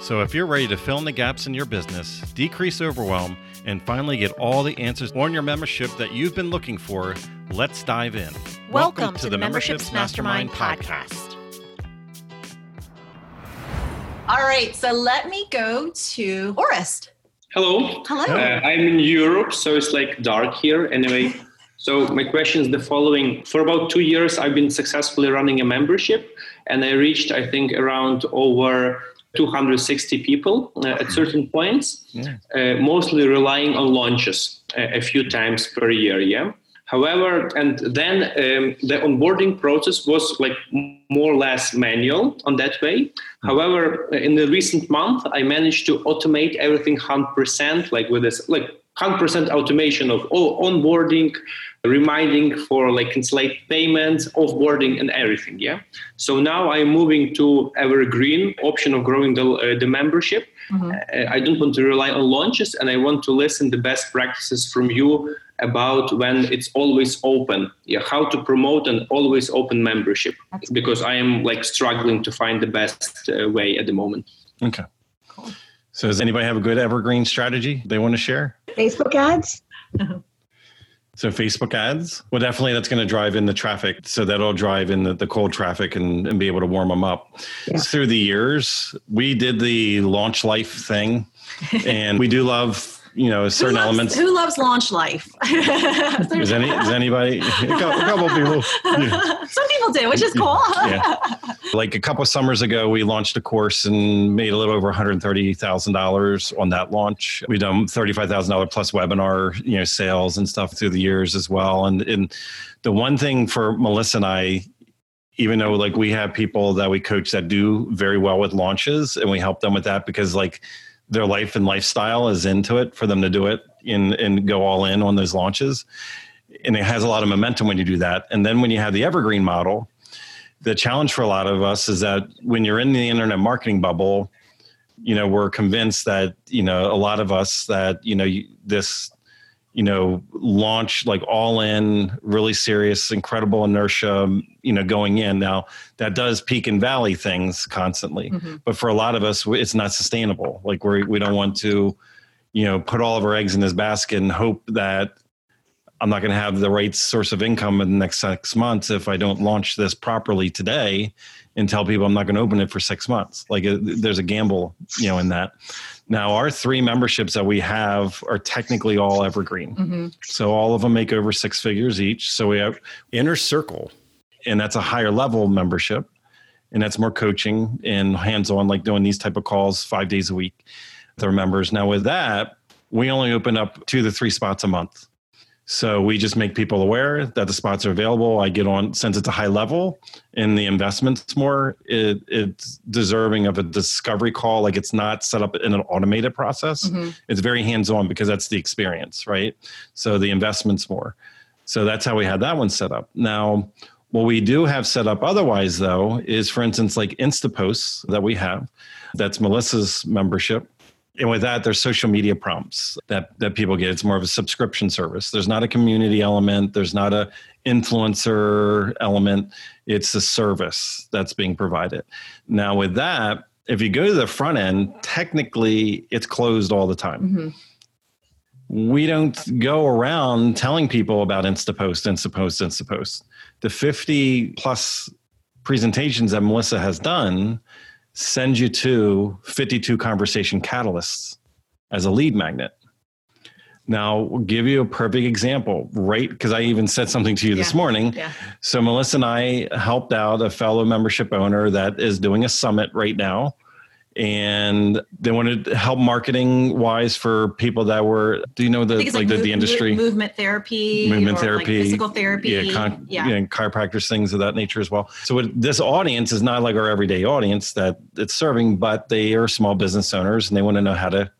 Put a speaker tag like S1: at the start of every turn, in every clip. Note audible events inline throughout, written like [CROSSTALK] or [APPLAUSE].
S1: So, if you're ready to fill in the gaps in your business, decrease overwhelm, and finally get all the answers on your membership that you've been looking for, let's dive in.
S2: Welcome, Welcome to, to, the Memberships, Mastermind, Mastermind podcast. All right, so let me go to Orest.
S3: Hello.
S2: Hello.
S3: Uh, I'm in Europe, so it's like dark here. Anyway, [LAUGHS] so my question is the following: For about two years, I've been successfully running a membership, and I reached, I think, around over 260 people uh, at certain points, yeah. uh, mostly relying on launches uh, a few times per year. Yeah. However, and then um, the onboarding process was like more or less manual on that way. Hmm. However, in the recent month, I managed to automate everything 100%, like with this, like 100% automation of all onboarding, reminding for like cancellate payments, offboarding, and everything. Yeah. So now I'm moving to evergreen option of growing the, uh, the membership. Mm-hmm. Uh, I don't want to rely on launches, and I want to listen the best practices from you about when it's always open. Yeah, how to promote an always open membership That's because I am like struggling to find the best uh, way at the moment.
S1: Okay. Cool. So does anybody have a good evergreen strategy they want to share?
S4: Facebook ads.
S1: So Facebook ads, well, definitely that's going to drive in the traffic. So that'll drive in the, the cold traffic and, and be able to warm them up. Yeah. Through the years, we did the launch life thing, [LAUGHS] and we do love you know certain
S2: who loves,
S1: elements.
S2: Who loves launch life? [LAUGHS]
S1: is any is anybody? [LAUGHS] A couple, people.
S2: Yeah. Some people do, which is cool. yeah.
S1: Like a couple of summers ago, we launched a course and made a little over one hundred thirty thousand dollars on that launch. We've done thirty five thousand dollar plus webinar you know sales and stuff through the years as well. And and the one thing for Melissa and I even though like we have people that we coach that do very well with launches and we help them with that because like their life and lifestyle is into it for them to do it and, and go all in on those launches. And it has a lot of momentum when you do that. And then when you have the evergreen model, the challenge for a lot of us is that when you're in the internet marketing bubble, you know, we're convinced that, you know, a lot of us that, you know, this you know launch like all in really serious incredible inertia you know going in now that does peak and valley things constantly mm-hmm. but for a lot of us it's not sustainable like we we don't want to you know put all of our eggs in this basket and hope that i'm not going to have the right source of income in the next six months if i don't launch this properly today and tell people i'm not going to open it for six months like uh, there's a gamble you know in that now, our three memberships that we have are technically all evergreen. Mm-hmm. So all of them make over six figures each. So we have Inner Circle, and that's a higher level membership. And that's more coaching and hands on, like doing these type of calls five days a week with our members. Now, with that, we only open up two to three spots a month. So we just make people aware that the spots are available. I get on since it's a high level and the investment's more, it, it's deserving of a discovery call. Like it's not set up in an automated process. Mm-hmm. It's very hands on because that's the experience, right? So the investment's more. So that's how we had that one set up. Now, what we do have set up otherwise, though, is for instance, like Instaposts that we have. That's Melissa's membership and with that there's social media prompts that that people get. It's more of a subscription service. There's not a community element. There's not a influencer element. It's a service that's being provided. Now with that if you go to the front end technically it's closed all the time. Mm-hmm. we don't go around telling people about instapost instapost instapost. The 50 plus presentations that melissa has done send you to 52 conversation catalysts as a lead magnet. Now, we'll give you a perfect example, right? Because I even said something to you yeah. this morning. Yeah. So, Melissa and I helped out a fellow membership owner that is doing a summit right now. And they wanted help marketing wise for people that were do you know the like, like the, the, industry?
S2: movement therapy
S1: movement therapy
S2: like physical therapy.
S1: Yeah, con- yeah. You know, chiropractors things of that nature as well. So what, this audience is not like our everyday audience that it's serving but they are small business owners and they want to know how to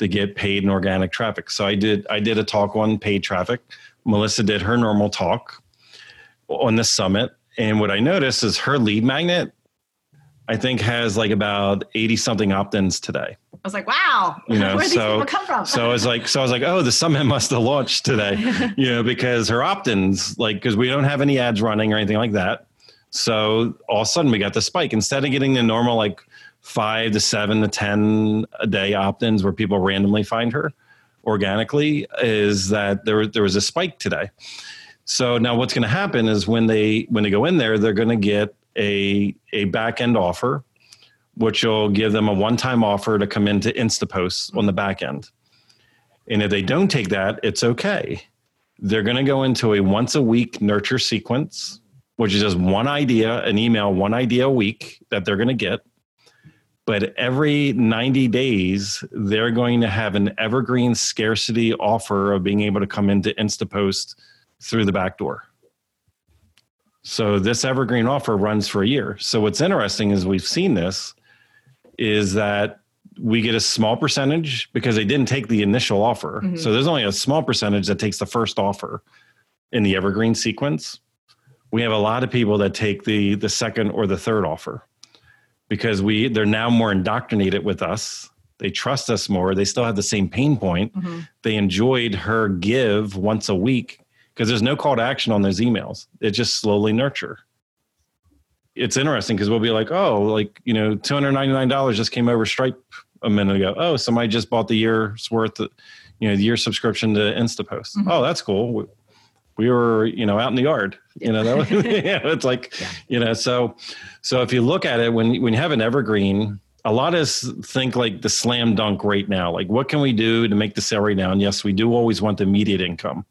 S1: to get paid and organic traffic. So i did i did a talk on paid traffic. Melissa did her normal talk on the summit. And what i noticed is her lead magnet I think has like about 80 something opt-ins today.
S2: I was like, wow,
S1: you know, [LAUGHS]
S2: where
S1: so,
S2: these people come from?
S1: so I was like, so I was like, oh, the summit must have launched today, [LAUGHS] you know, because her opt-ins, like, because we don't have any ads running or anything like that. So all of a sudden we got the spike. Instead of getting the normal like five to seven to 10 a day opt-ins where people randomly find her organically, is that there, there was a spike today. So now what's going to happen is when they when they go in there, they're going to get a, a back end offer, which will give them a one time offer to come into Instapost on the back end. And if they don't take that, it's okay. They're going to go into a once a week nurture sequence, which is just one idea, an email, one idea a week that they're going to get. But every 90 days, they're going to have an evergreen scarcity offer of being able to come into Instapost through the back door. So this evergreen offer runs for a year. So what's interesting is we've seen this is that we get a small percentage because they didn't take the initial offer. Mm-hmm. So there's only a small percentage that takes the first offer in the evergreen sequence. We have a lot of people that take the the second or the third offer because we they're now more indoctrinated with us. They trust us more. They still have the same pain point. Mm-hmm. They enjoyed her give once a week because there's no call to action on those emails. It just slowly nurture. It's interesting because we'll be like, oh, like, you know, $299 just came over Stripe a minute ago. Oh, somebody just bought the year's worth, of, you know, the year subscription to Instapost. Mm-hmm. Oh, that's cool. We, we, were, you know, out in the yard, you know, that was, yeah, [LAUGHS] it's like, yeah. you know, so, so if you look at it, when, when you have an evergreen, a lot of us think like the slam dunk right now, like what can we do to make the sale right now? And yes, we do always want the immediate income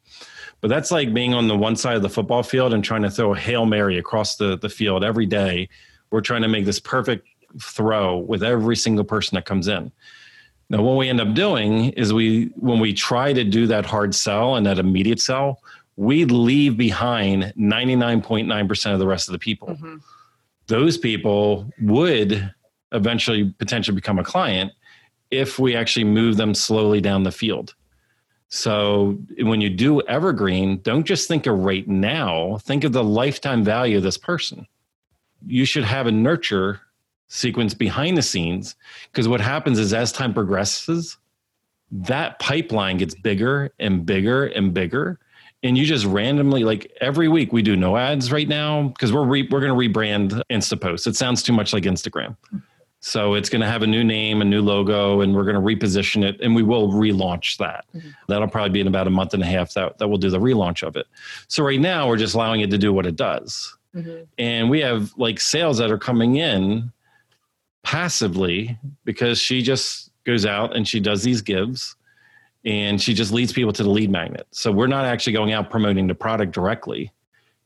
S1: but that's like being on the one side of the football field and trying to throw a Hail Mary across the, the field every day. We're trying to make this perfect throw with every single person that comes in. Now, what we end up doing is we, when we try to do that hard sell and that immediate sell, we leave behind 99.9% of the rest of the people. Mm-hmm. Those people would eventually potentially become a client if we actually move them slowly down the field. So when you do evergreen, don't just think of right now, think of the lifetime value of this person. You should have a nurture sequence behind the scenes because what happens is as time progresses, that pipeline gets bigger and bigger and bigger. And you just randomly, like every week, we do no ads right now because we're re- we're going to rebrand InstaPost. It sounds too much like Instagram. So it's going to have a new name, a new logo, and we're going to reposition it, and we will relaunch that. Mm-hmm. That'll probably be in about a month and a half that, that we'll do the relaunch of it. So right now, we're just allowing it to do what it does. Mm-hmm. And we have like sales that are coming in passively because she just goes out and she does these gives and she just leads people to the lead magnet. So we're not actually going out promoting the product directly.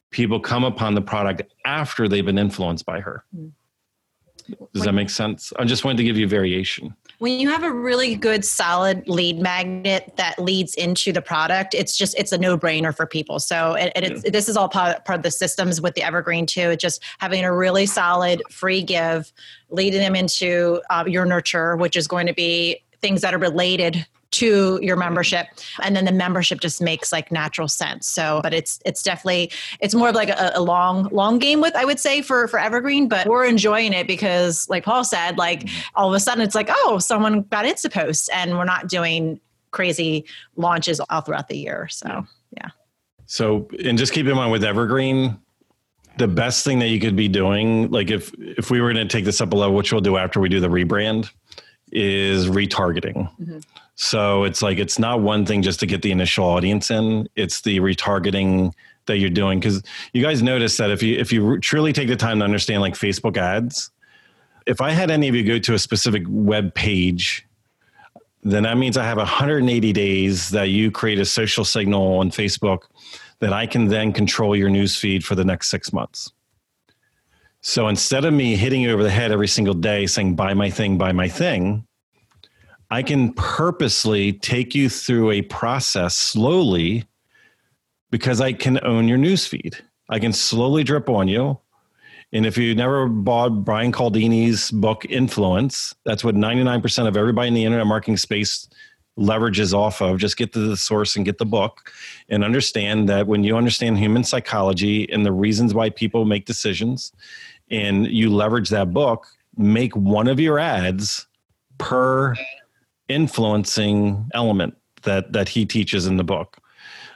S1: People come upon the product after they've been influenced by her. Mm-hmm. Does that make sense? I just wanted to give you variation.
S2: When you have a really good solid lead magnet that leads into the product, it's just it's a no brainer for people. So and, it's, yeah. this is all part, part of the systems with the Evergreen too. It's just having a really solid free give, leading them into uh, your nurture, which is going to be things that are related to your membership and then the membership just makes like natural sense. So but it's it's definitely it's more of like a, a, long long game with i would say for for evergreen but we're enjoying it because like paul said like all of a sudden it's like oh someone got Instapost and we're not doing crazy launches all throughout the year. So yeah.
S1: so and just keep in mind with evergreen the best thing that you could be doing like if if we were going to take this up a level which we'll do after we do the rebrand is retargeting mm-hmm. So it's like it's not one thing just to get the initial audience in; it's the retargeting that you're doing. Because you guys notice that if you if you truly take the time to understand like Facebook ads, if I had any of you go to a specific web page, then that means I have 180 days that you create a social signal on Facebook that I can then control your news feed for the next six months. So instead of me hitting you over the head every single day saying, buy my thing, buy my thing, I can purposely take you through a process slowly because I can own your newsfeed. I can slowly drip on you. And if you never bought Brian Cialdini's book Influence, that's what 99% of everybody in the internet marketing space leverages off of. Just get to the source and get the book and understand that when you understand human psychology and the reasons why people make decisions and you leverage that book, make one of your ads per influencing element that that he teaches in the book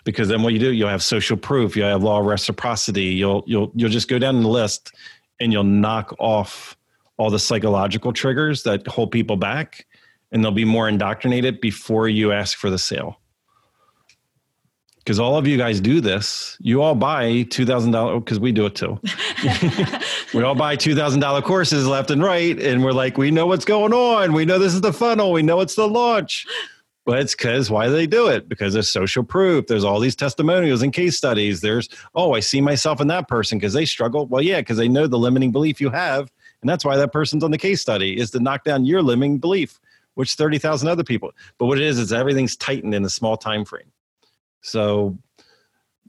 S1: because then what you do you'll have social proof you have law of reciprocity you'll you'll you'll just go down the list and you'll knock off all the psychological triggers that hold people back and they'll be more indoctrinated before you ask for the sale. Because all of you guys do this you all buy $2000 because we do it too. [LAUGHS] We all buy $2000 courses left and right and we're like we know what's going on. We know this is the funnel. We know it's the launch. But it's because why they do it because there's social proof there's all these testimonials and case studies there's oh i see myself in that person because they struggle. Well yeah because they know the limiting belief you have and that's why that person's on the case study is to knock down your limiting belief which 30,000 other people. But what it is, is everything's tightened in a small time frame. So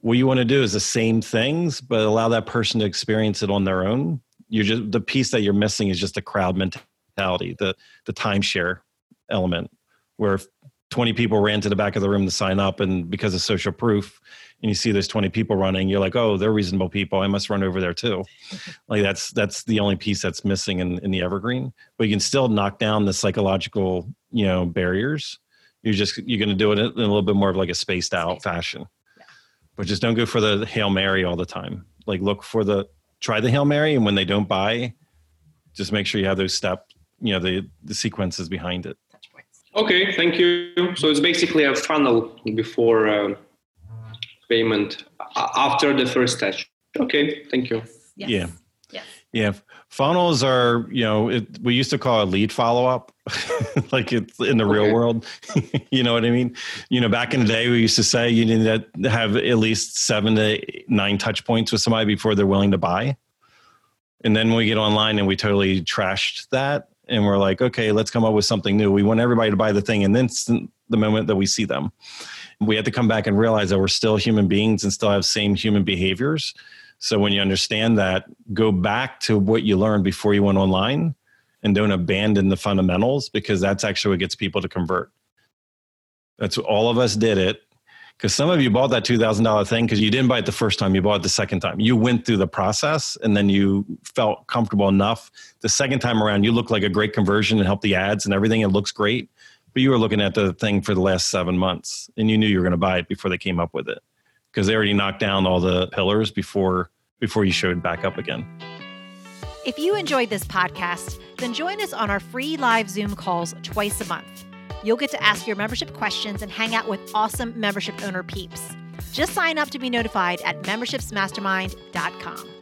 S1: what you want to do is the same things, but allow that person to experience it on their own. You're just the piece that you're missing is just the crowd mentality, the the timeshare element, where 20 people ran to the back of the room to sign up, and because of social proof, and you see those 20 people running, you're like, oh, they're reasonable people. I must run over there too. [LAUGHS] like that's that's the only piece that's missing in, in the evergreen. But you can still knock down the psychological, you know, barriers. You're just you're going to do it in a little bit more of like a spaced out fashion. Yeah. But just don't go for the hail mary all the time. Like look for the try the hail mary, and when they don't buy, just make sure you have those step, you know, the the sequences behind it.
S3: Okay, thank you. So it's basically a funnel before. Uh, payment after the first touch. Okay, thank you.
S1: Yes. Yeah. Yeah. Funnels are, you know, it, we used to call it lead follow up, [LAUGHS] like it's in the okay. real world. [LAUGHS] you know what I mean? You know, back in the day, we used to say you need to have at least seven to nine touch points with somebody before they're willing to buy. And then we get online and we totally trashed that. And we're like, okay, let's come up with something new. We want everybody to buy the thing. And then the moment that we see them we have to come back and realize that we're still human beings and still have same human behaviors. So when you understand that, go back to what you learned before you went online and don't abandon the fundamentals because that's actually what gets people to convert. That's all of us did it. Because some of you bought that $2,000 thing because you didn't buy it the first time, you bought it the second time. You went through the process and then you felt comfortable enough. The second time around, you look like a great conversion and help the ads and everything. It looks great but you were looking at the thing for the last seven months and you knew you were going to buy it before they came up with it because they already knocked down all the pillars before before you showed back up again.
S2: If you enjoyed this podcast, then join us on our free live Zoom calls twice a month. You'll get to ask your membership questions and hang out with awesome membership owner peeps. Just sign up to be notified at membershipsmastermind.com.